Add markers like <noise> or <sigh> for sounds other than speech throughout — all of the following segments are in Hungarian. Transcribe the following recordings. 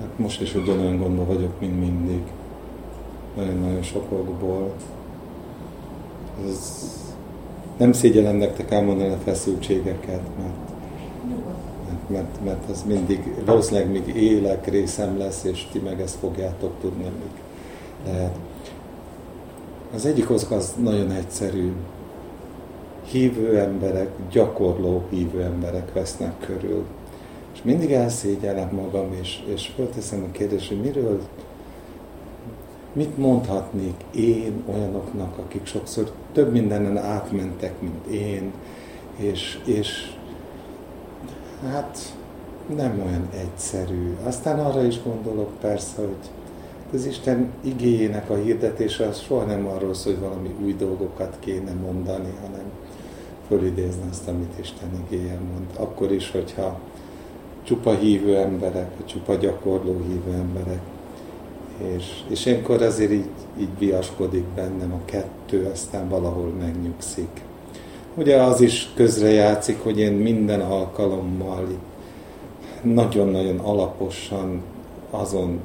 Hát most is ugyanolyan gondban vagyok, mint mindig. Nagyon-nagyon sok okból. Ez nem szégyellem nektek elmondani a feszültségeket, mert, mert, mert, mert az mindig, valószínűleg még élek részem lesz, és ti meg ezt fogjátok tudni, amíg lehet. Az egyik az, az nagyon egyszerű. Hívő emberek, gyakorló hívő emberek vesznek körül. És mindig elszégyellem magam, és, és fölteszem a kérdést, hogy miről, mit mondhatnék én olyanoknak, akik sokszor több mindenen átmentek, mint én, és, és hát nem olyan egyszerű. Aztán arra is gondolok persze, hogy az Isten igényének a hirdetése az soha nem arról szól, hogy valami új dolgokat kéne mondani, hanem fölidézni azt, amit Isten igényen mond. Akkor is, hogyha csupa hívő emberek, vagy csupa gyakorló hívő emberek. És, és ilyenkor azért így, így viaskodik bennem a kettő, aztán valahol megnyugszik. Ugye az is közrejátszik, hogy én minden alkalommal nagyon-nagyon alaposan azon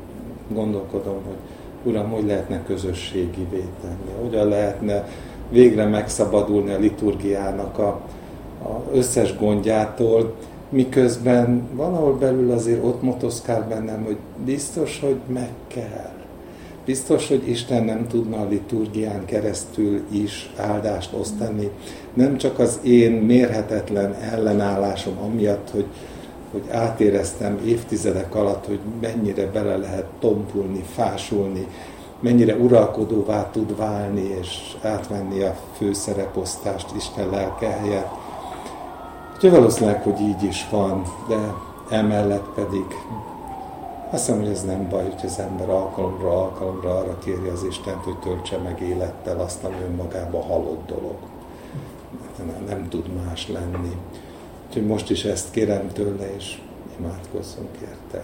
gondolkodom, hogy Uram, hogy lehetne közösségi tenni, hogyan lehetne végre megszabadulni a liturgiának a, a összes gondjától, miközben valahol belül azért ott motoszkál bennem, hogy biztos, hogy meg kell. Biztos, hogy Isten nem tudna a liturgián keresztül is áldást osztani. Nem csak az én mérhetetlen ellenállásom amiatt, hogy hogy átéreztem évtizedek alatt, hogy mennyire bele lehet tompulni, fásulni, mennyire uralkodóvá tud válni, és átvenni a főszereposztást Isten lelke helyett. Úgyhogy valószínűleg, hogy így is van, de emellett pedig azt hiszem, hogy ez nem baj, hogy az ember alkalomra alkalomra arra kéri az Istent, hogy töltse meg élettel azt, ami önmagában halott dolog. Nem, nem tud más lenni. Úgyhogy most is ezt kérem tőle, és imádkozzunk érte.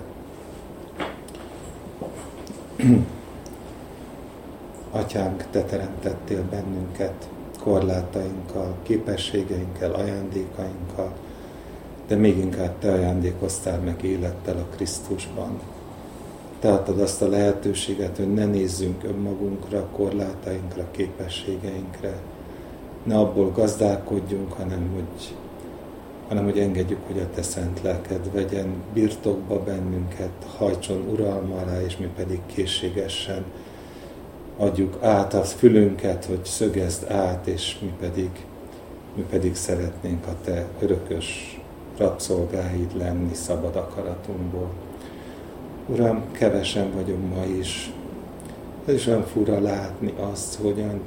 Atyánk, Te teremtettél bennünket korlátainkkal, képességeinkkel, ajándékainkkal, de még inkább Te ajándékoztál meg élettel a Krisztusban. Te adtad azt a lehetőséget, hogy ne nézzünk önmagunkra, korlátainkra, képességeinkre, ne abból gazdálkodjunk, hanem hogy hanem hogy engedjük, hogy a Te szent lelked vegyen birtokba bennünket, hajtson uralma alá, és mi pedig készségesen adjuk át a fülünket, hogy szögezd át, és mi pedig, mi pedig szeretnénk a Te örökös rabszolgáid lenni szabad akaratunkból. Uram, kevesen vagyunk ma is. Ez is olyan fura látni azt, hogyan,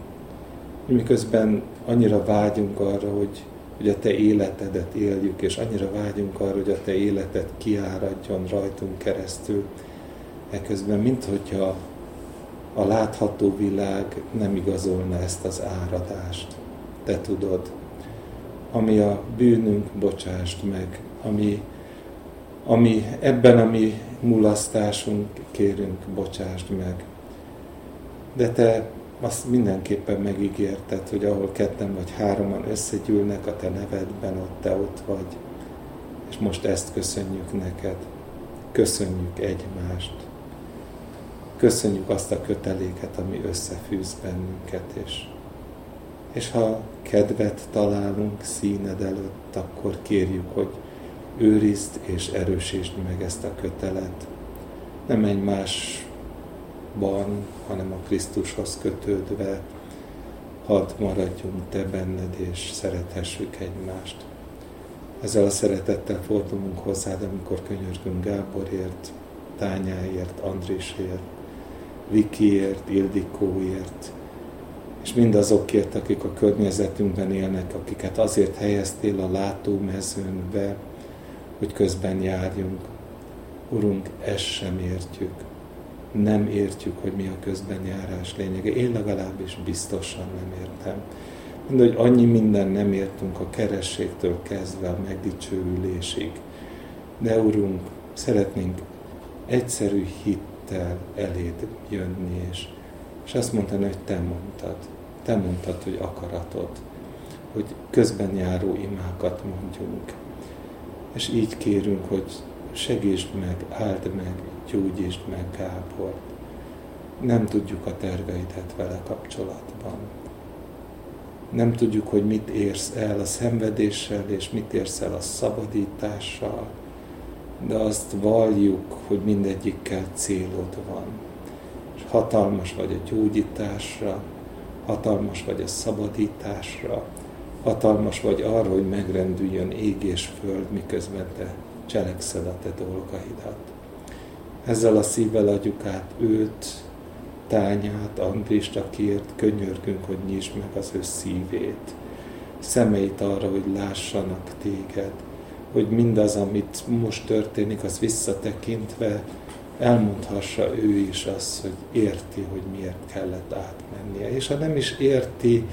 miközben annyira vágyunk arra, hogy hogy a Te életedet éljük, és annyira vágyunk arra, hogy a Te életed kiáradjon rajtunk keresztül. Eközben, mint hogyha a látható világ nem igazolna ezt az áradást. Te tudod, ami a bűnünk, bocsásd meg, ami, ami ebben a mi mulasztásunk kérünk, bocsásd meg. De Te azt mindenképpen megígérted, hogy ahol ketten vagy hároman összegyűlnek a te nevedben, ott te ott vagy. És most ezt köszönjük neked. Köszönjük egymást. Köszönjük azt a köteléket, ami összefűz bennünket, és, és ha kedvet találunk színed előtt, akkor kérjük, hogy őrizd és erősítsd meg ezt a kötelet. Nem egy más ban, hanem a Krisztushoz kötődve, hadd maradjunk Te benned, és szerethessük egymást. Ezzel a szeretettel fordulunk hozzád, amikor könyörgünk Gáborért, Tányáért, Andrisért, Vikiért, Ildikóért, és mindazokért, akik a környezetünkben élnek, akiket azért helyeztél a látómezőnkbe, hogy közben járjunk. Urunk, ezt sem értjük nem értjük, hogy mi a közbenjárás lényege. Én legalábbis biztosan nem értem. Mind, hogy annyi minden nem értünk a kerességtől kezdve a megdicsőülésig. De Urunk, szeretnénk egyszerű hittel eléd jönni, és, és azt mondani, hogy Te mondtad. Te mondtad, hogy akaratod, hogy közben járó imákat mondjunk. És így kérünk, hogy segítsd meg, áld meg, gyógyítsd meg Gábort. Nem tudjuk a terveidet vele kapcsolatban. Nem tudjuk, hogy mit érsz el a szenvedéssel, és mit érsz el a szabadítással, de azt valljuk, hogy mindegyikkel célod van. És hatalmas vagy a gyógyításra, hatalmas vagy a szabadításra, hatalmas vagy arra, hogy megrendüljön ég és föld, miközben te cselekszed a te dolgaidat. Ezzel a szívvel adjuk át őt, tányát, Andrist, akiért könyörgünk, hogy nyisd meg az ő szívét, szemeit arra, hogy lássanak téged, hogy mindaz, amit most történik, az visszatekintve elmondhassa ő is azt, hogy érti, hogy miért kellett átmennie. És ha nem is érti,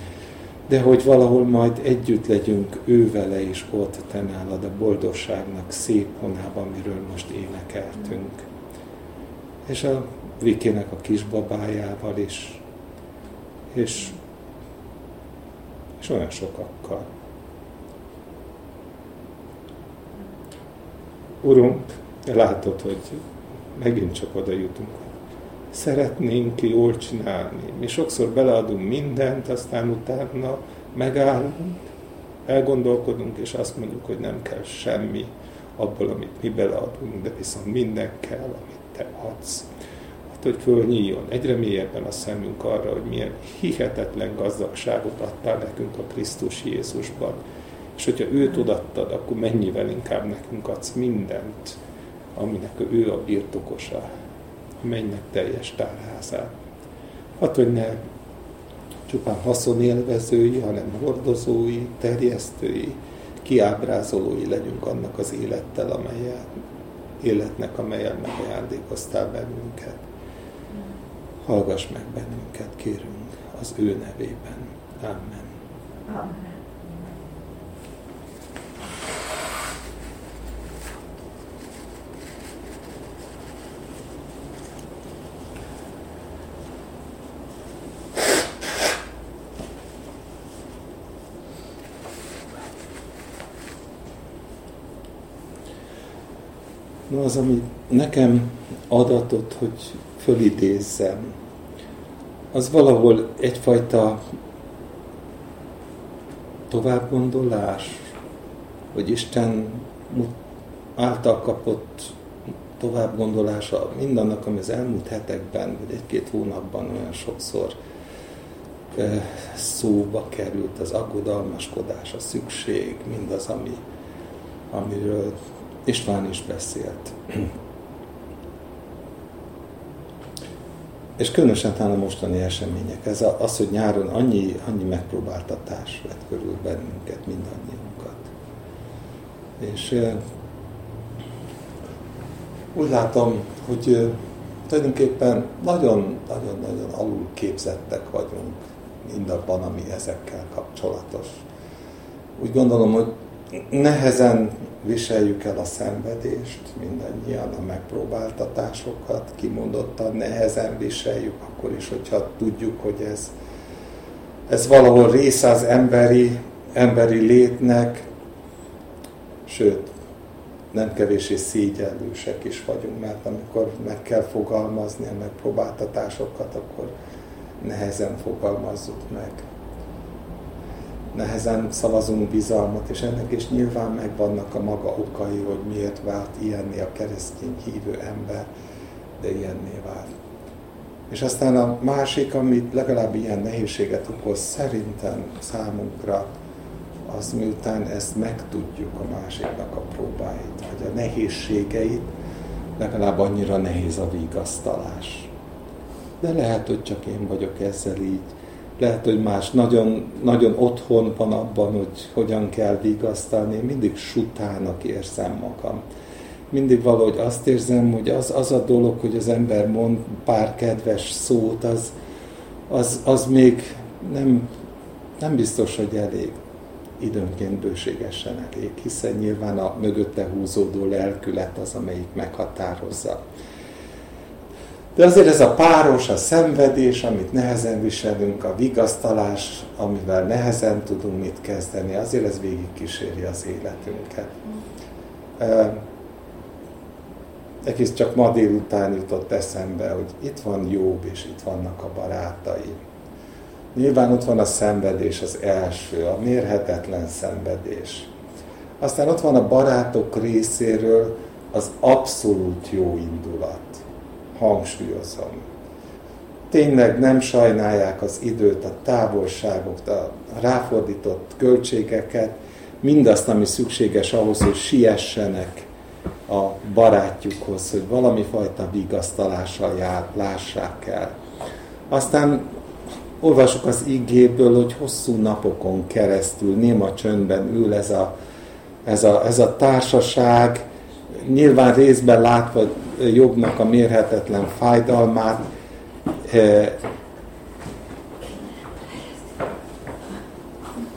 de hogy valahol majd együtt legyünk ő vele is ott te nálad a boldogságnak szép honában, amiről most énekeltünk. És a Vikinek a kisbabájával is, és, és olyan sokakkal. Urunk, látod, hogy megint csak oda jutunk. Szeretnénk jól csinálni. Mi sokszor beleadunk mindent, aztán utána megállunk, elgondolkodunk, és azt mondjuk, hogy nem kell semmi abból, amit mi beleadunk, de viszont minden kell, amit te adsz. Hát, hogy fölnyíljon egyre mélyebben a szemünk arra, hogy milyen hihetetlen gazdagságot adtál nekünk a Krisztus Jézusban. És hogyha őt odattad, akkor mennyivel inkább nekünk adsz mindent, aminek ő a birtokosa, a teljes tárházát. Hát, hogy ne csupán haszonélvezői, hanem hordozói, terjesztői, kiábrázolói legyünk annak az élettel, amelyel, életnek, amelyel megajándékoztál bennünket. Hallgass meg bennünket, kérünk, az ő nevében. Amen. Amen. Az, ami nekem adatot, hogy fölidézzem, az valahol egyfajta továbbgondolás, hogy Isten által kapott továbbgondolása mindannak, ami az elmúlt hetekben, vagy egy-két hónapban olyan sokszor szóba került, az aggodalmaskodás, a szükség, mindaz, ami, amiről István is beszélt. És különösen talán a mostani események, ez az, hogy nyáron annyi, annyi megpróbáltatás vett körül bennünket, mindannyiunkat. És úgy látom, hogy tulajdonképpen nagyon-nagyon-nagyon alul képzettek vagyunk mindabban, ami ezekkel kapcsolatos. Úgy gondolom, hogy nehezen viseljük el a szenvedést, mindannyian a megpróbáltatásokat, kimondottan nehezen viseljük, akkor is, hogyha tudjuk, hogy ez, ez valahol része az emberi, emberi létnek, sőt, nem kevésé szégyellősek is vagyunk, mert amikor meg kell fogalmazni a megpróbáltatásokat, akkor nehezen fogalmazzuk meg nehezen szavazunk bizalmat, és ennek is nyilván megvannak a maga okai, hogy miért vált ilyenné a keresztény hívő ember, de ilyenné vált. És aztán a másik, amit legalább ilyen nehézséget okoz szerintem számunkra, az miután ezt megtudjuk a másiknak a próbáit, vagy a nehézségeit, legalább annyira nehéz a vigasztalás. De lehet, hogy csak én vagyok ezzel így lehet, hogy más nagyon, nagyon otthon van abban, hogy hogyan kell vigasztalni. Mindig sutának érzem magam. Mindig valahogy azt érzem, hogy az, az a dolog, hogy az ember mond pár kedves szót, az, az, az még nem, nem biztos, hogy elég időnként bőségesen elég, hiszen nyilván a mögötte húzódó lelkület az, amelyik meghatározza. De azért ez a páros, a szenvedés, amit nehezen viselünk, a vigasztalás, amivel nehezen tudunk mit kezdeni, azért ez végig kíséri az életünket. egész csak ma délután jutott eszembe, hogy itt van Jobb, és itt vannak a barátai. Nyilván ott van a szenvedés az első, a mérhetetlen szenvedés. Aztán ott van a barátok részéről az abszolút jó indulat. Hangsúlyozom. Tényleg nem sajnálják az időt, a távolságokat, a ráfordított költségeket, mindazt, ami szükséges ahhoz, hogy siessenek a barátjukhoz, hogy valami fajta vigasztalással jár, lássák el. Aztán olvasok az igéből, hogy hosszú napokon keresztül néma csöndben ül ez a, ez a, ez a társaság, nyilván részben látva jobbnak a mérhetetlen fájdalmát, eh,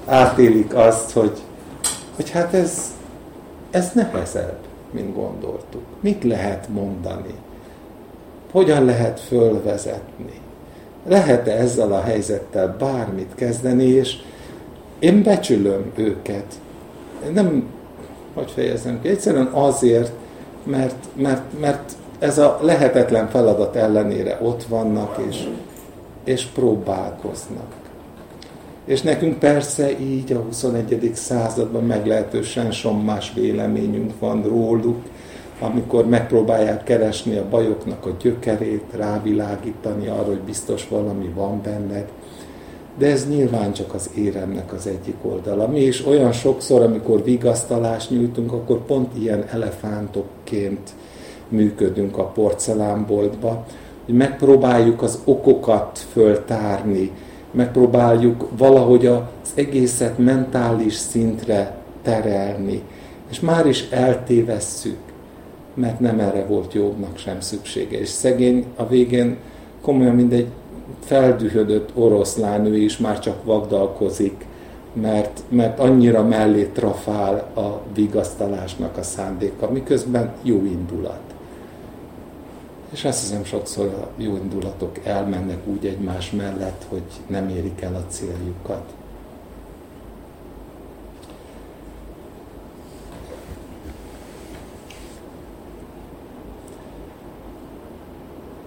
átélik azt, hogy, hogy hát ez, ez nehezebb, mint gondoltuk. Mit lehet mondani? Hogyan lehet fölvezetni? Lehet-e ezzel a helyzettel bármit kezdeni, és én becsülöm őket. Nem, hogy fejezem ki, egyszerűen azért, mert, mert, mert ez a lehetetlen feladat ellenére ott vannak, és, és próbálkoznak. És nekünk persze így a 21. században meglehetősen sommás véleményünk van róluk, amikor megpróbálják keresni a bajoknak a gyökerét, rávilágítani arra, hogy biztos valami van benned. De ez nyilván csak az éremnek az egyik oldala. Mi is olyan sokszor, amikor vigasztalást nyújtunk, akkor pont ilyen elefántokként működünk a porcelánboltba, hogy megpróbáljuk az okokat föltárni, megpróbáljuk valahogy az egészet mentális szintre terelni, és már is eltévesszük, mert nem erre volt jobbnak sem szüksége. És szegény a végén komolyan mindegy feldühödött oroszlán, ő is már csak vagdalkozik, mert, mert annyira mellé trafál a vigasztalásnak a szándéka, miközben jó indulat. És azt hiszem sokszor a jó indulatok elmennek úgy egymás mellett, hogy nem érik el a céljukat.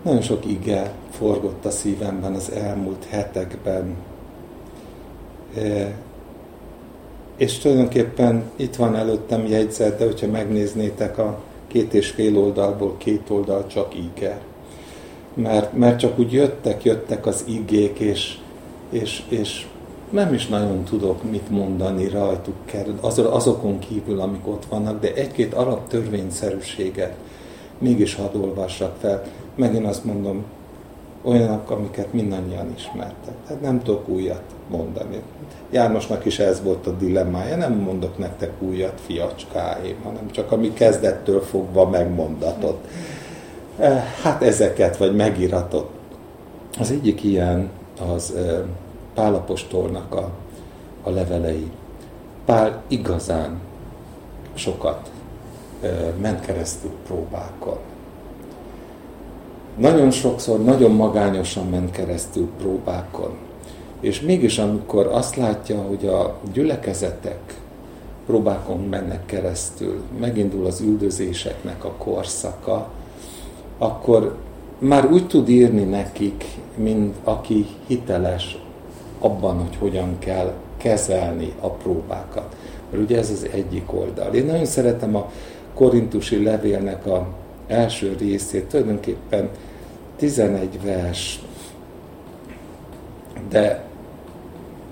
Nagyon sok ige forgott a szívemben az elmúlt hetekben. E, és tulajdonképpen itt van előttem jegyzet, de hogyha megnéznétek a két és fél oldalból két oldal csak ige. Mert, mert csak úgy jöttek, jöttek az igék, és, és, és nem is nagyon tudok mit mondani rajtuk az, azokon kívül, amik ott vannak, de egy-két alaptörvényszerűséget mégis hadd olvassak fel. Megint azt mondom, olyanok, amiket mindannyian ismertek. Tehát nem tudok újat mondani. Jánosnak is ez volt a dilemmája, nem mondok nektek újat, fiacskáim, hanem csak ami kezdettől fogva megmondatott. Eh, hát ezeket, vagy megiratott. Az egyik ilyen az eh, Pálapostolnak a, a levelei. Pál igazán sokat eh, ment keresztül próbákon nagyon sokszor nagyon magányosan ment keresztül próbákon. És mégis amikor azt látja, hogy a gyülekezetek próbákon mennek keresztül, megindul az üldözéseknek a korszaka, akkor már úgy tud írni nekik, mint aki hiteles abban, hogy hogyan kell kezelni a próbákat. Mert ugye ez az egyik oldal. Én nagyon szeretem a korintusi levélnek a első részét, tulajdonképpen 11 vers, de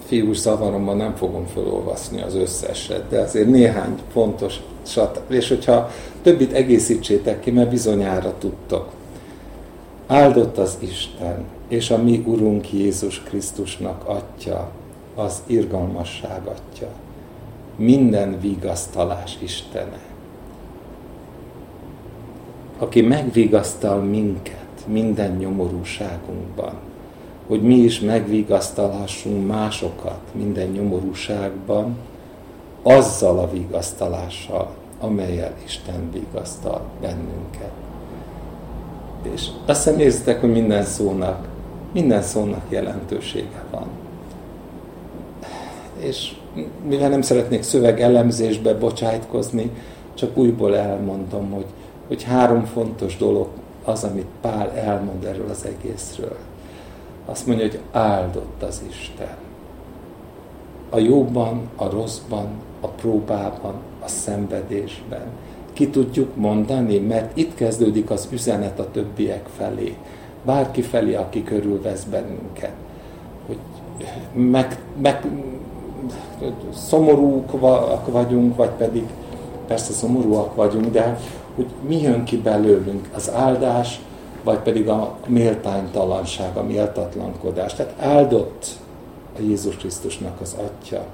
fiús zavaromban nem fogom felolvasni az összeset, de azért néhány fontos, és hogyha többit egészítsétek ki, mert bizonyára tudtok. Áldott az Isten, és a mi Urunk Jézus Krisztusnak Atya, az irgalmasság Atya, minden vigasztalás Istene, aki megvigasztal minket minden nyomorúságunkban, hogy mi is megvigasztalhassunk másokat minden nyomorúságban, azzal a vigasztalással, amelyel Isten vigasztal bennünket. És azt hiszem érzitek, hogy minden szónak, minden szónak jelentősége van. És mivel nem szeretnék szöveg elemzésbe bocsájtkozni, csak újból elmondom, hogy hogy három fontos dolog az, amit Pál elmond erről az egészről. Azt mondja, hogy áldott az Isten. A jóban, a rosszban, a próbában, a szenvedésben. Ki tudjuk mondani, mert itt kezdődik az üzenet a többiek felé. Bárki felé, aki körülvesz bennünket. Hogy meg, meg szomorúk vagyunk, vagy pedig persze szomorúak vagyunk, de hogy mi jön ki belőlünk, az áldás, vagy pedig a méltánytalanság, a méltatlankodás. Tehát áldott a Jézus Krisztusnak az Atya,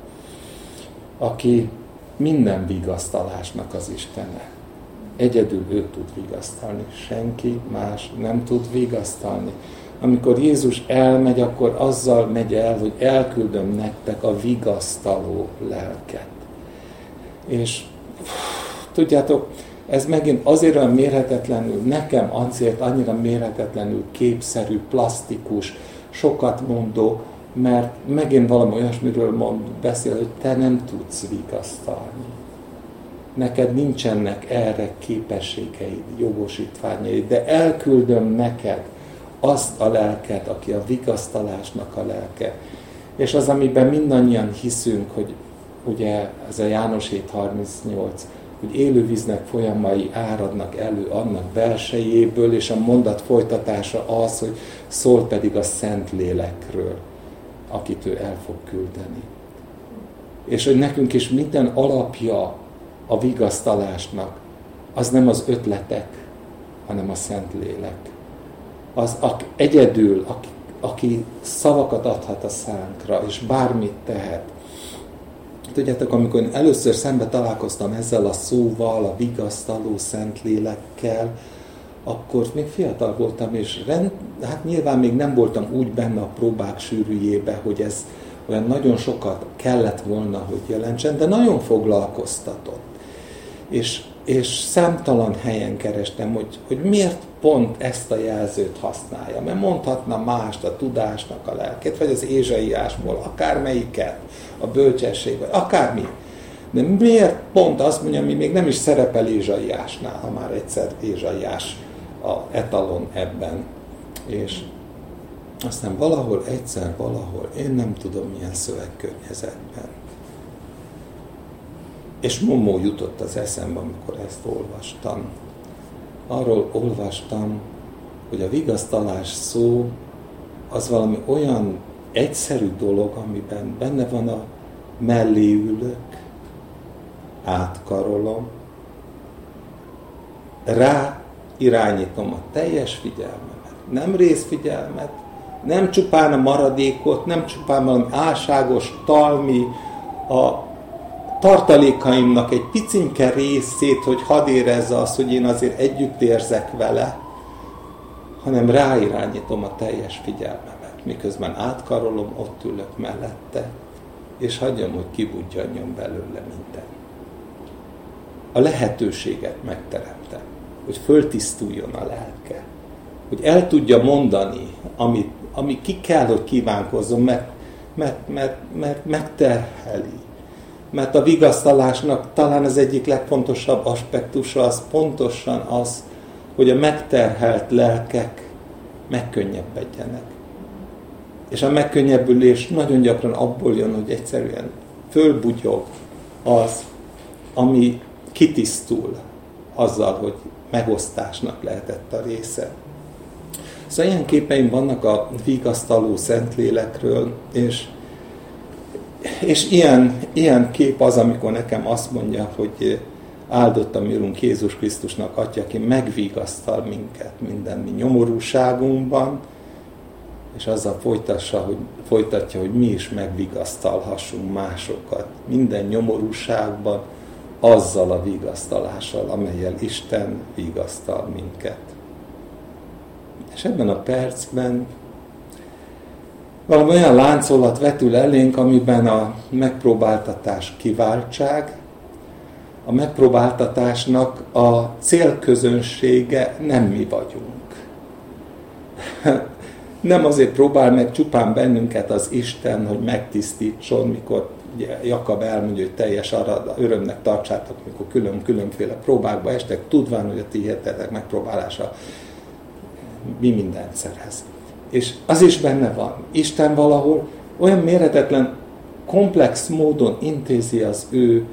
aki minden vigasztalásnak az Istene. Egyedül ő tud vigasztalni, senki más nem tud vigasztalni. Amikor Jézus elmegy, akkor azzal megy el, hogy elküldöm nektek a vigasztaló lelket. És tudjátok, ez megint azért olyan mérhetetlenül, nekem azért annyira mérhetetlenül képszerű, plastikus, sokat mondó, mert megint valami olyasmiről mond, beszél, hogy te nem tudsz vigasztalni. Neked nincsenek erre képességeid, jogosítványaid, de elküldöm neked azt a lelket, aki a vigasztalásnak a lelke. És az, amiben mindannyian hiszünk, hogy ugye ez a János 738, hogy élővíznek folyamai áradnak elő annak belsejéből, és a mondat folytatása az, hogy szól pedig a Szent Lélekről, akit ő el fog küldeni. És hogy nekünk is minden alapja a vigasztalásnak, az nem az ötletek, hanem a Szent Lélek. Az aki egyedül, aki, aki szavakat adhat a szánkra, és bármit tehet, Tudjátok, amikor először szembe találkoztam ezzel a szóval, a vigasztaló Szentlélekkel, akkor még fiatal voltam, és rend, hát nyilván még nem voltam úgy benne a próbák sűrűjébe, hogy ez olyan nagyon sokat kellett volna, hogy jelentsen, de nagyon foglalkoztatott. És, és számtalan helyen kerestem, hogy, hogy miért pont ezt a jelzőt használja. Mert mondhatna mást, a tudásnak a lelkét, vagy az ézsaiásból, akármelyiket a bölcsesség, vagy akármi. De miért pont azt mondja, ami még nem is szerepel Ézsaiásnál, ha már egyszer Ézsaiás a etalon ebben. És aztán valahol, egyszer, valahol, én nem tudom milyen szövegkörnyezetben. És Momó jutott az eszembe, amikor ezt olvastam. Arról olvastam, hogy a vigasztalás szó az valami olyan egyszerű dolog, amiben benne van a mellé ülök, átkarolom, rá irányítom a teljes figyelmemet, nem részfigyelmet, nem csupán a maradékot, nem csupán valami álságos talmi, a tartalékaimnak egy picinke részét, hogy hadd érezze azt, hogy én azért együtt érzek vele, hanem ráirányítom a teljes figyelmet miközben átkarolom, ott ülök mellette, és hagyjam, hogy kibudjanjon belőle minden. A lehetőséget megteremtem, hogy föltisztuljon a lelke, hogy el tudja mondani, amit, ami ki kell, hogy kívánkozzon, mert, mert, mert, mert megterheli. Mert a vigasztalásnak talán az egyik legfontosabb aspektusa az pontosan az, hogy a megterhelt lelkek megkönnyebbedjenek. És a megkönnyebbülés nagyon gyakran abból jön, hogy egyszerűen fölbugyog az, ami kitisztul azzal, hogy megosztásnak lehetett a része. Szóval ilyen képeim vannak a vigasztaló Szentlélekről, és, és ilyen, ilyen kép az, amikor nekem azt mondja, hogy áldott a mi Jézus Krisztusnak Atya, aki megvigasztal minket minden mi nyomorúságunkban, és azzal folytassa, hogy, folytatja, hogy mi is megvigasztalhassunk másokat minden nyomorúságban, azzal a vigasztalással, amelyel Isten vigasztal minket. És ebben a percben valami olyan láncolat vetül elénk, amiben a megpróbáltatás kiváltság, a megpróbáltatásnak a célközönsége nem mi vagyunk <laughs> nem azért próbál meg csupán bennünket az Isten, hogy megtisztítson, mikor Jakab elmondja, hogy teljes arra örömnek tartsátok, mikor külön-különféle próbákba estek, tudván, hogy a ti hihetetek megpróbálása mi mindent szerez. És az is benne van. Isten valahol olyan méretetlen, komplex módon intézi az ő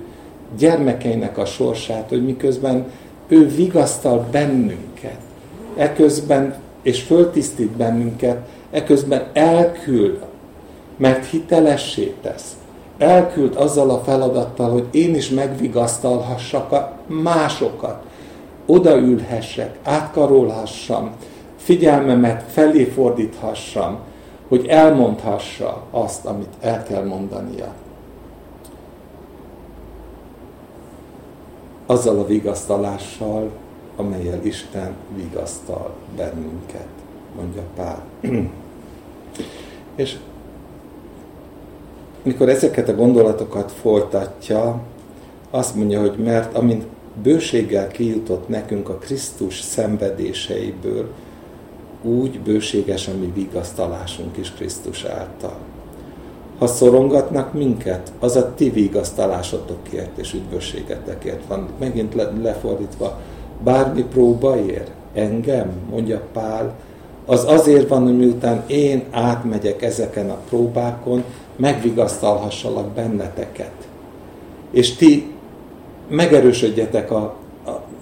gyermekeinek a sorsát, hogy miközben ő vigasztal bennünket, eközben, és föltisztít bennünket, eközben elküld, mert hitelessé tesz. Elküld azzal a feladattal, hogy én is megvigasztalhassak a másokat, odaülhessek, átkarolhassam, figyelmemet felé fordíthassam, hogy elmondhassa azt, amit el kell mondania. Azzal a vigasztalással, amelyel Isten vigasztal bennünket, mondja Pál. És mikor ezeket a gondolatokat folytatja, azt mondja, hogy mert amint bőséggel kijutott nekünk a Krisztus szenvedéseiből, úgy bőséges a mi vigasztalásunk is Krisztus által. Ha szorongatnak minket, az a ti vigasztalásotokért és üdvösségetekért van. Megint le, lefordítva, bármi próba ér, engem, mondja Pál, az azért van, hogy miután én átmegyek ezeken a próbákon, megvigasztalhassalak benneteket. És ti megerősödjetek a,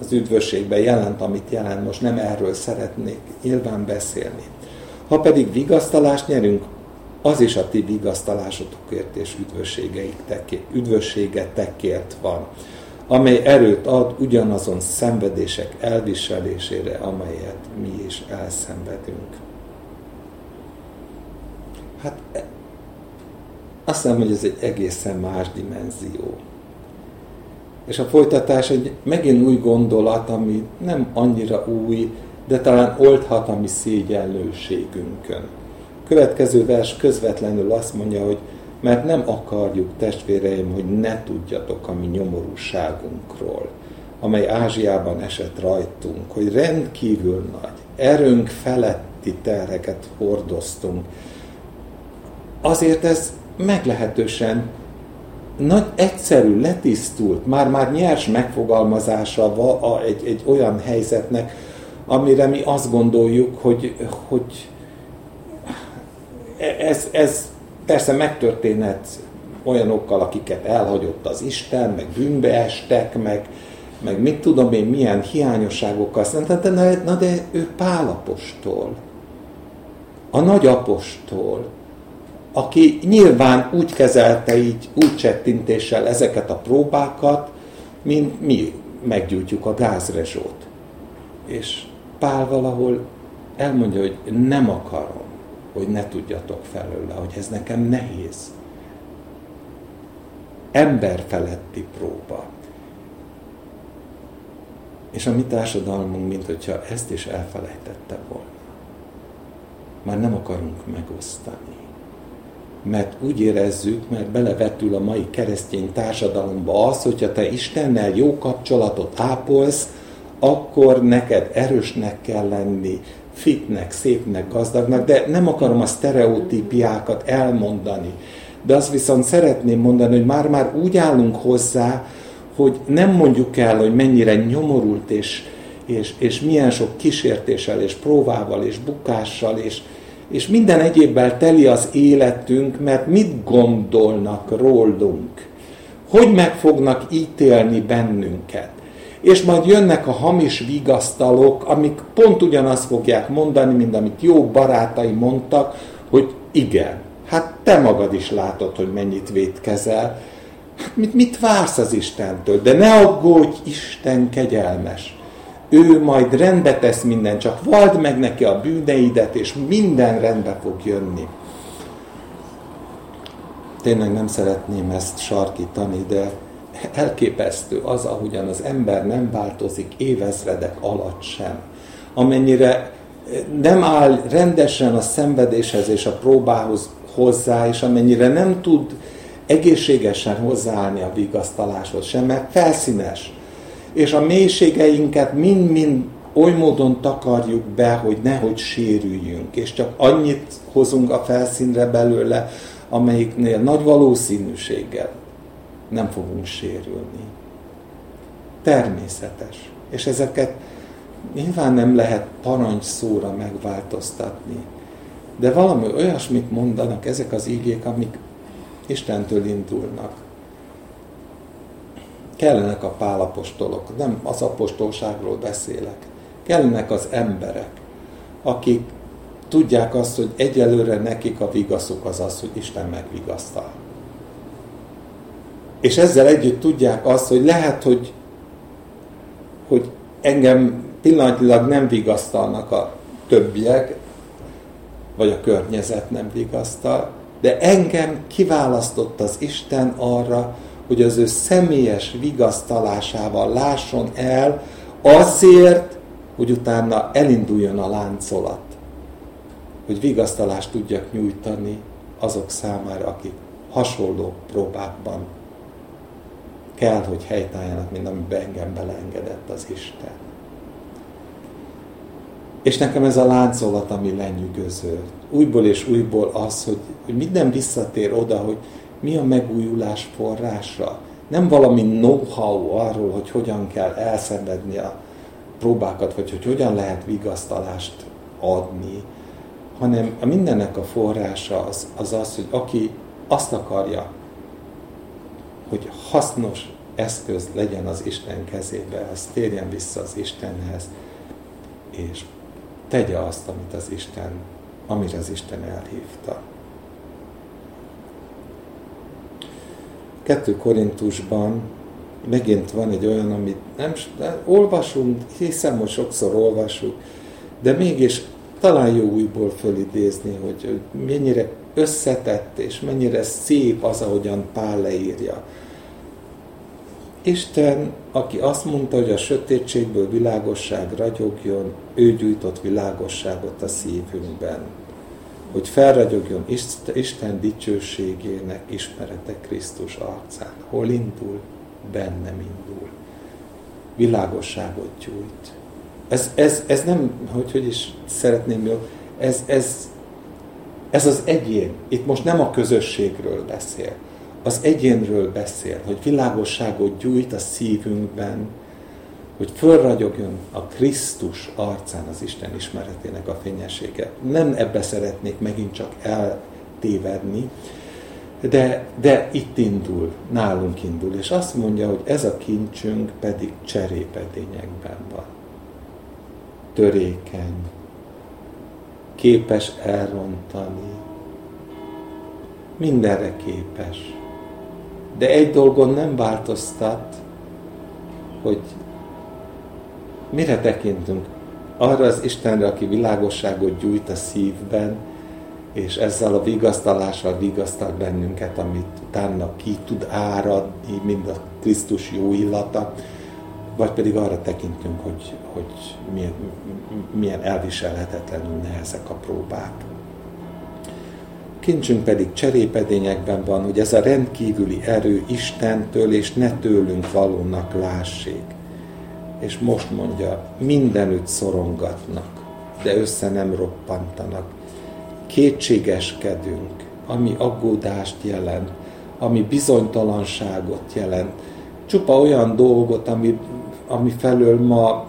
az üdvösségben, jelent, amit jelent, most nem erről szeretnék nyilván beszélni. Ha pedig vigasztalást nyerünk, az is a ti vigasztalásotokért és üdvösségetekért van, amely erőt ad ugyanazon szenvedések elviselésére, amelyet mi is elszenvedünk. Hát azt hiszem, hogy ez egy egészen más dimenzió. És a folytatás egy megint új gondolat, ami nem annyira új, de talán oldhat a mi szégyenlőségünkön. Következő vers közvetlenül azt mondja, hogy mert nem akarjuk, testvéreim, hogy ne tudjatok a mi nyomorúságunkról, amely Ázsiában esett rajtunk, hogy rendkívül nagy, erőnk feletti terheket hordoztunk. Azért ez meglehetősen nagy, egyszerű, letisztult, már-már nyers megfogalmazása egy, egy olyan helyzetnek, amire mi azt gondoljuk, hogy, hogy ez, ez persze megtörténhet olyanokkal, akiket elhagyott az Isten, meg bűnbe estek, meg, meg mit tudom én, milyen hiányosságokkal szemben, de, na de ő Pálapostól, a nagyapostól, aki nyilván úgy kezelte így, úgy csettintéssel ezeket a próbákat, mint mi meggyújtjuk a gázrezsót. És Pál valahol elmondja, hogy nem akarom, hogy ne tudjatok felőle, hogy ez nekem nehéz. Ember feletti próba. És a mi társadalmunk, mint hogyha ezt is elfelejtette volna. Már nem akarunk megosztani mert úgy érezzük, mert belevetül a mai keresztény társadalomba az, hogyha te Istennel jó kapcsolatot ápolsz, akkor neked erősnek kell lenni, fitnek, szépnek, gazdagnak, de nem akarom a sztereotípiákat elmondani. De azt viszont szeretném mondani, hogy már-már úgy állunk hozzá, hogy nem mondjuk el, hogy mennyire nyomorult és, és, és milyen sok kísértéssel és próbával és bukással és, és minden egyébbel teli az életünk, mert mit gondolnak rólunk? Hogy meg fognak ítélni bennünket? És majd jönnek a hamis vigasztalók, amik pont ugyanazt fogják mondani, mint amit jó barátai mondtak, hogy igen, hát te magad is látod, hogy mennyit vétkezel. Hát mit, mit vársz az Istentől? De ne aggódj, Isten kegyelmes ő majd rendbe tesz minden, csak vald meg neki a bűneidet, és minden rendbe fog jönni. Tényleg nem szeretném ezt sarkítani, de elképesztő az, ahogyan az ember nem változik évezredek alatt sem. Amennyire nem áll rendesen a szenvedéshez és a próbához hozzá, és amennyire nem tud egészségesen hozzáállni a vigasztaláshoz sem, mert felszínes és a mélységeinket mind-mind oly módon takarjuk be, hogy nehogy sérüljünk, és csak annyit hozunk a felszínre belőle, amelyiknél nagy valószínűséggel nem fogunk sérülni. Természetes. És ezeket nyilván nem lehet parancs szóra megváltoztatni. De valami olyasmit mondanak ezek az ígék, amik Istentől indulnak. Kellenek a pálapostolok, nem az apostolságról beszélek. Kellenek az emberek, akik tudják azt, hogy egyelőre nekik a vigaszuk az az, hogy Isten megvigasztal. És ezzel együtt tudják azt, hogy lehet, hogy, hogy engem pillanatilag nem vigasztalnak a többiek, vagy a környezet nem vigasztal, de engem kiválasztott az Isten arra, hogy az ő személyes vigasztalásával lásson el azért, hogy utána elinduljon a láncolat, hogy vigasztalást tudjak nyújtani azok számára, akik hasonló próbákban kell, hogy helytálljanak, mint amiben engem beleengedett az Isten. És nekem ez a láncolat, ami lenyűgöző. Újból és újból az, hogy, hogy minden visszatér oda, hogy mi a megújulás forrása. Nem valami know-how arról, hogy hogyan kell elszenvedni a próbákat, vagy hogy hogyan lehet vigasztalást adni, hanem a mindennek a forrása az az, az hogy aki azt akarja, hogy hasznos eszköz legyen az Isten kezébe, az térjen vissza az Istenhez, és tegye azt, amit az Isten, amire az Isten elhívta. 2 Korintusban megint van egy olyan, amit nem olvasunk, hiszem, hogy sokszor olvasunk, de mégis talán jó újból fölidézni, hogy mennyire összetett és mennyire szép az, ahogyan Pál leírja. Isten, aki azt mondta, hogy a sötétségből világosság ragyogjon, ő gyújtott világosságot a szívünkben. Hogy felragyogjon Isten dicsőségének ismerete Krisztus arcán. Hol indul? Bennem indul. Világosságot gyújt. Ez, ez, ez nem, hogy, hogy is szeretném jó, ez, ez, ez az egyén. Itt most nem a közösségről beszél az egyénről beszél, hogy világosságot gyújt a szívünkben, hogy fölragyogjon a Krisztus arcán az Isten ismeretének a fényessége. Nem ebbe szeretnék megint csak eltévedni, de, de itt indul, nálunk indul, és azt mondja, hogy ez a kincsünk pedig cserépedényekben van. Törékeny, képes elrontani, mindenre képes de egy dolgon nem változtat, hogy mire tekintünk? Arra az Istenre, aki világosságot gyújt a szívben, és ezzel a vigasztalással vigasztal bennünket, amit utána ki tud áradni, mind a Krisztus jó illata, vagy pedig arra tekintünk, hogy, hogy milyen, milyen elviselhetetlenül nehezek a próbák kincsünk pedig cserépedényekben van, hogy ez a rendkívüli erő Istentől és ne tőlünk valónak lássék. És most mondja, mindenütt szorongatnak, de össze nem roppantanak. Kétségeskedünk, ami aggódást jelent, ami bizonytalanságot jelent. Csupa olyan dolgot, ami, ami felől ma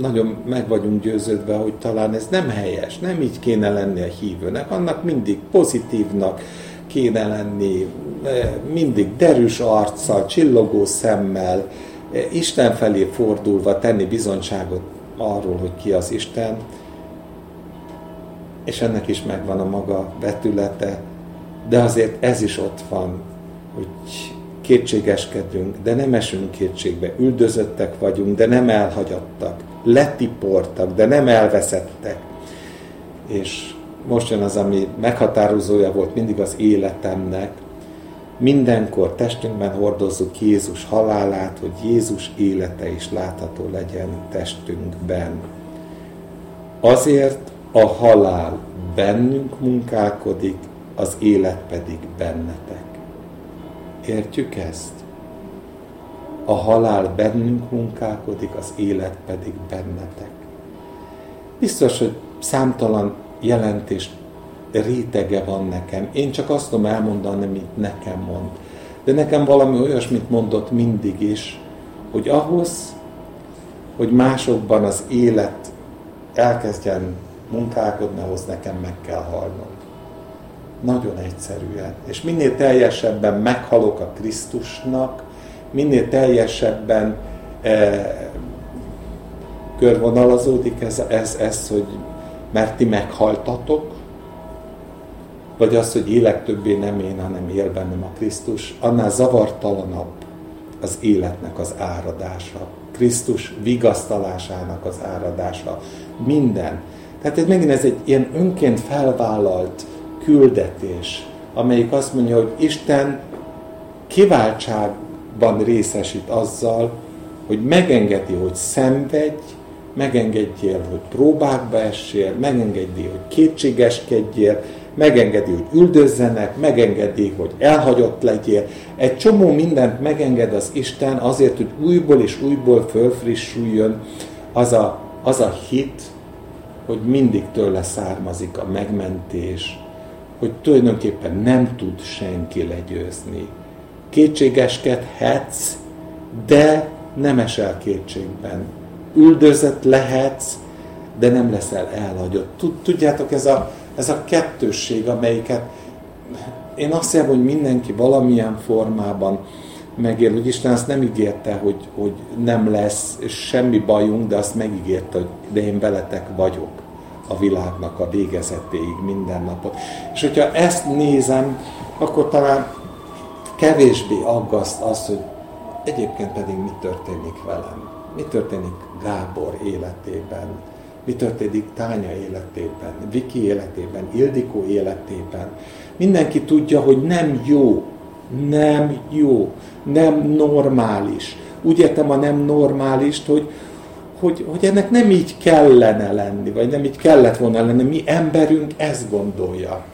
nagyon meg vagyunk győződve, hogy talán ez nem helyes, nem így kéne lenni a hívőnek, annak mindig pozitívnak kéne lenni, eh, mindig derűs arccal, csillogó szemmel, Isten felé fordulva tenni bizonyságot arról, hogy ki az Isten, és ennek is megvan a maga vetülete, de azért ez is ott van, hogy kétségeskedünk, de nem esünk kétségbe, üldözöttek vagyunk, de nem elhagyattak letiportak, de nem elveszettek. És most jön az, ami meghatározója volt mindig az életemnek. Mindenkor testünkben hordozzuk Jézus halálát, hogy Jézus élete is látható legyen testünkben. Azért a halál bennünk munkálkodik, az élet pedig bennetek. Értjük ezt? a halál bennünk munkálkodik, az élet pedig bennetek. Biztos, hogy számtalan jelentést rétege van nekem. Én csak azt tudom elmondani, amit nekem mond. De nekem valami olyasmit mondott mindig is, hogy ahhoz, hogy másokban az élet elkezdjen munkálkodni, ahhoz nekem meg kell halnom. Nagyon egyszerűen. És minél teljesebben meghalok a Krisztusnak, minél teljesebben eh, körvonalazódik ez, ez, ez, hogy mert ti meghaltatok, vagy az, hogy élek többé nem én, hanem él bennem a Krisztus, annál zavartalanabb az életnek az áradása. Krisztus vigasztalásának az áradása. Minden. Tehát ez megint ez egy ilyen önként felvállalt küldetés, amelyik azt mondja, hogy Isten kiváltságban részesít azzal, hogy megengedi, hogy szenvedj, megengedjél, hogy próbákba essél, megengedi, hogy kétségeskedjél, megengedi, hogy üldözzenek, megengedi, hogy elhagyott legyél. Egy csomó mindent megenged az Isten azért, hogy újból és újból fölfrissüljön az a, az a hit, hogy mindig tőle származik a megmentés, hogy tulajdonképpen nem tud senki legyőzni. Kétségeskedhetsz, de nem esel kétségben. Üldözött lehetsz, de nem leszel elhagyott. Tudjátok, ez a, ez a kettősség, amelyiket én azt hiszem, hogy mindenki valamilyen formában megél, hogy Isten azt nem ígérte, hogy, hogy nem lesz semmi bajunk, de azt megígérte, hogy de én veletek vagyok a világnak a végezetéig minden napot. És hogyha ezt nézem, akkor talán kevésbé aggaszt az, hogy egyébként pedig mi történik velem. Mi történik Gábor életében, mi történik Tánya életében, Viki életében, Ildikó életében. Mindenki tudja, hogy nem jó, nem jó, nem normális. Úgy értem a nem normálist, hogy, hogy, hogy ennek nem így kellene lenni, vagy nem így kellett volna lenni. Mi emberünk ezt gondolja.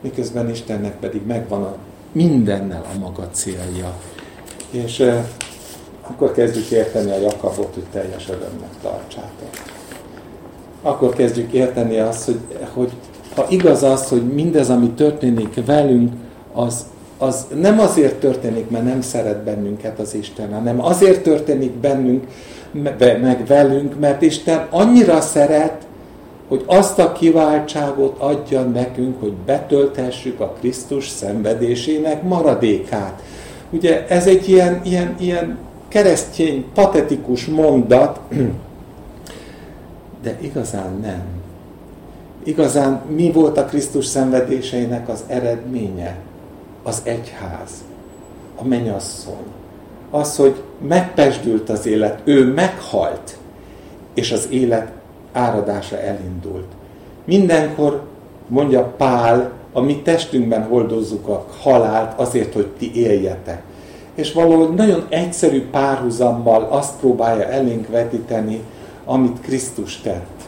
Miközben Istennek pedig megvan a mindennel a maga célja. És eh, akkor kezdjük érteni a Jakabot, hogy teljes örömnek tartsátok akkor kezdjük érteni azt, hogy, hogy ha igaz az, hogy mindez, ami történik velünk, az, az nem azért történik, mert nem szeret bennünket az Isten, hanem azért történik bennünk, meg velünk, mert Isten annyira szeret, hogy azt a kiváltságot adja nekünk, hogy betölthessük a Krisztus szenvedésének maradékát. Ugye ez egy ilyen, ilyen, ilyen keresztény, patetikus mondat, de igazán nem. Igazán mi volt a Krisztus szenvedéseinek az eredménye? Az egyház, a mennyasszony. Az, hogy megpesdült az élet, ő meghalt, és az élet áradása elindult. Mindenkor, mondja Pál, a mi testünkben hordozzuk a halált azért, hogy ti éljetek. És valahogy nagyon egyszerű párhuzammal azt próbálja elénk vetíteni, amit Krisztus tett.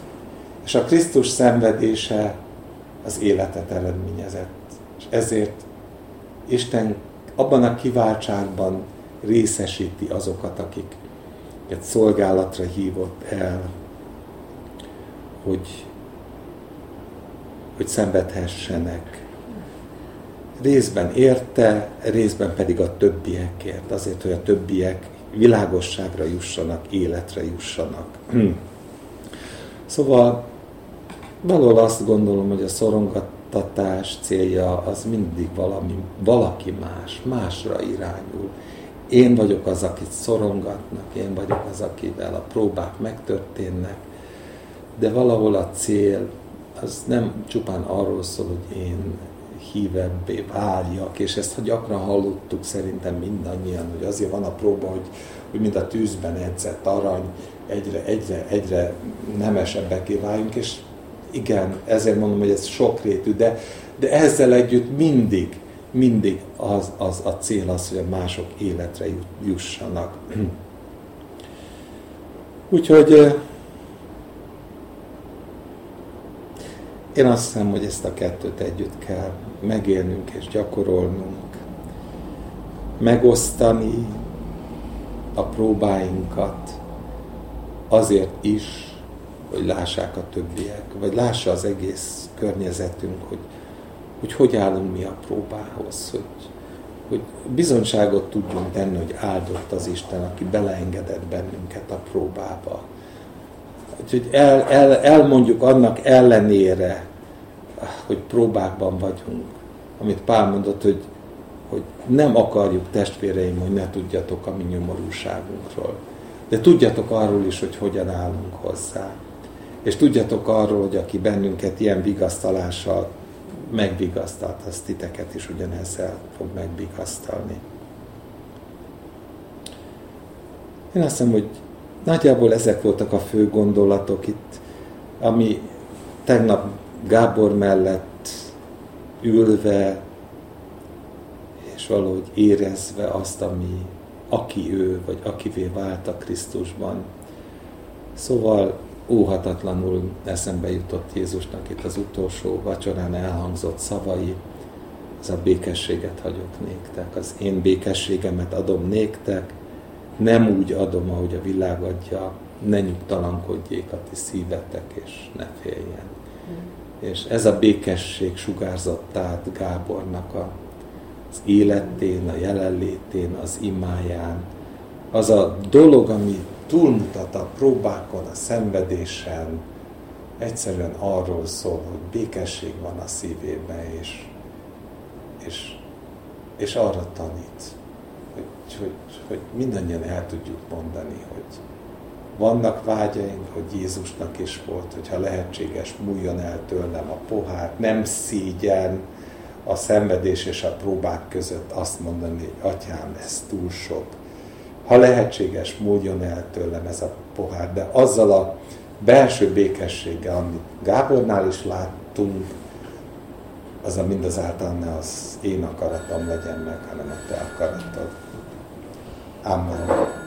És a Krisztus szenvedése az életet eredményezett. És ezért Isten abban a kiváltságban részesíti azokat, akik egy szolgálatra hívott el, hogy, hogy szenvedhessenek. Részben érte, részben pedig a többiekért, azért, hogy a többiek világosságra jussanak, életre jussanak. <clears throat> szóval valahol azt gondolom, hogy a szorongattatás célja az mindig valami, valaki más, másra irányul. Én vagyok az, akit szorongatnak, én vagyok az, akivel a próbák megtörténnek, de valahol a cél az nem csupán arról szól, hogy én hívebbé váljak, és ezt gyakran hallottuk szerintem mindannyian, hogy azért van a próba, hogy, hogy mind a tűzben edzett arany, egyre, egyre, egyre nemesebbeké váljunk, és igen, ezért mondom, hogy ez sokrétű, de, de ezzel együtt mindig, mindig az, az a cél az, hogy a mások életre jussanak. <clears throat> Úgyhogy én azt hiszem, hogy ezt a kettőt együtt kell megélnünk és gyakorolnunk, megosztani a próbáinkat azért is, hogy lássák a többiek, vagy lássa az egész környezetünk, hogy hogy, hogy állunk mi a próbához, hogy, hogy bizonyságot tudjunk tenni, hogy áldott az Isten, aki beleengedett bennünket a próbába. Úgyhogy el, el, elmondjuk annak ellenére, hogy próbákban vagyunk, amit Pál mondott, hogy, hogy nem akarjuk testvéreim, hogy ne tudjatok a mi nyomorúságunkról. De tudjatok arról is, hogy hogyan állunk hozzá. És tudjatok arról, hogy aki bennünket ilyen vigasztalással megvigasztalt, az titeket is ugyanezzel fog megvigasztalni. Én azt hiszem, hogy nagyjából ezek voltak a fő gondolatok itt, ami tegnap Gábor mellett ülve, és valahogy érezve azt, ami aki ő, vagy akivé vált a Krisztusban. Szóval óhatatlanul eszembe jutott Jézusnak itt az utolsó vacsorán elhangzott szavai, az a békességet hagyok néktek, az én békességemet adom néktek, nem úgy adom, ahogy a világ adja, ne nyugtalankodjék a ti szívetek, és ne féljen. Mm. És ez a békesség sugárzott át Gábornak a, az életén, a jelenlétén, az imáján. Az a dolog, ami túlmutat a próbákon, a szenvedésen, egyszerűen arról szól, hogy békesség van a szívében, és, és, és arra tanít, hogy, hogy, mindannyian el tudjuk mondani, hogy vannak vágyaink, hogy Jézusnak is volt, hogyha lehetséges, múljon el tőlem a pohár, nem szígyen a szenvedés és a próbák között azt mondani, hogy atyám, ez túl sok, ha lehetséges, múljon el tőlem ez a pohár, de azzal a belső békességgel, amit Gábornál is láttunk, az a mindazáltal ne az én akaratom legyen meg, hanem a te akaratod. Amen.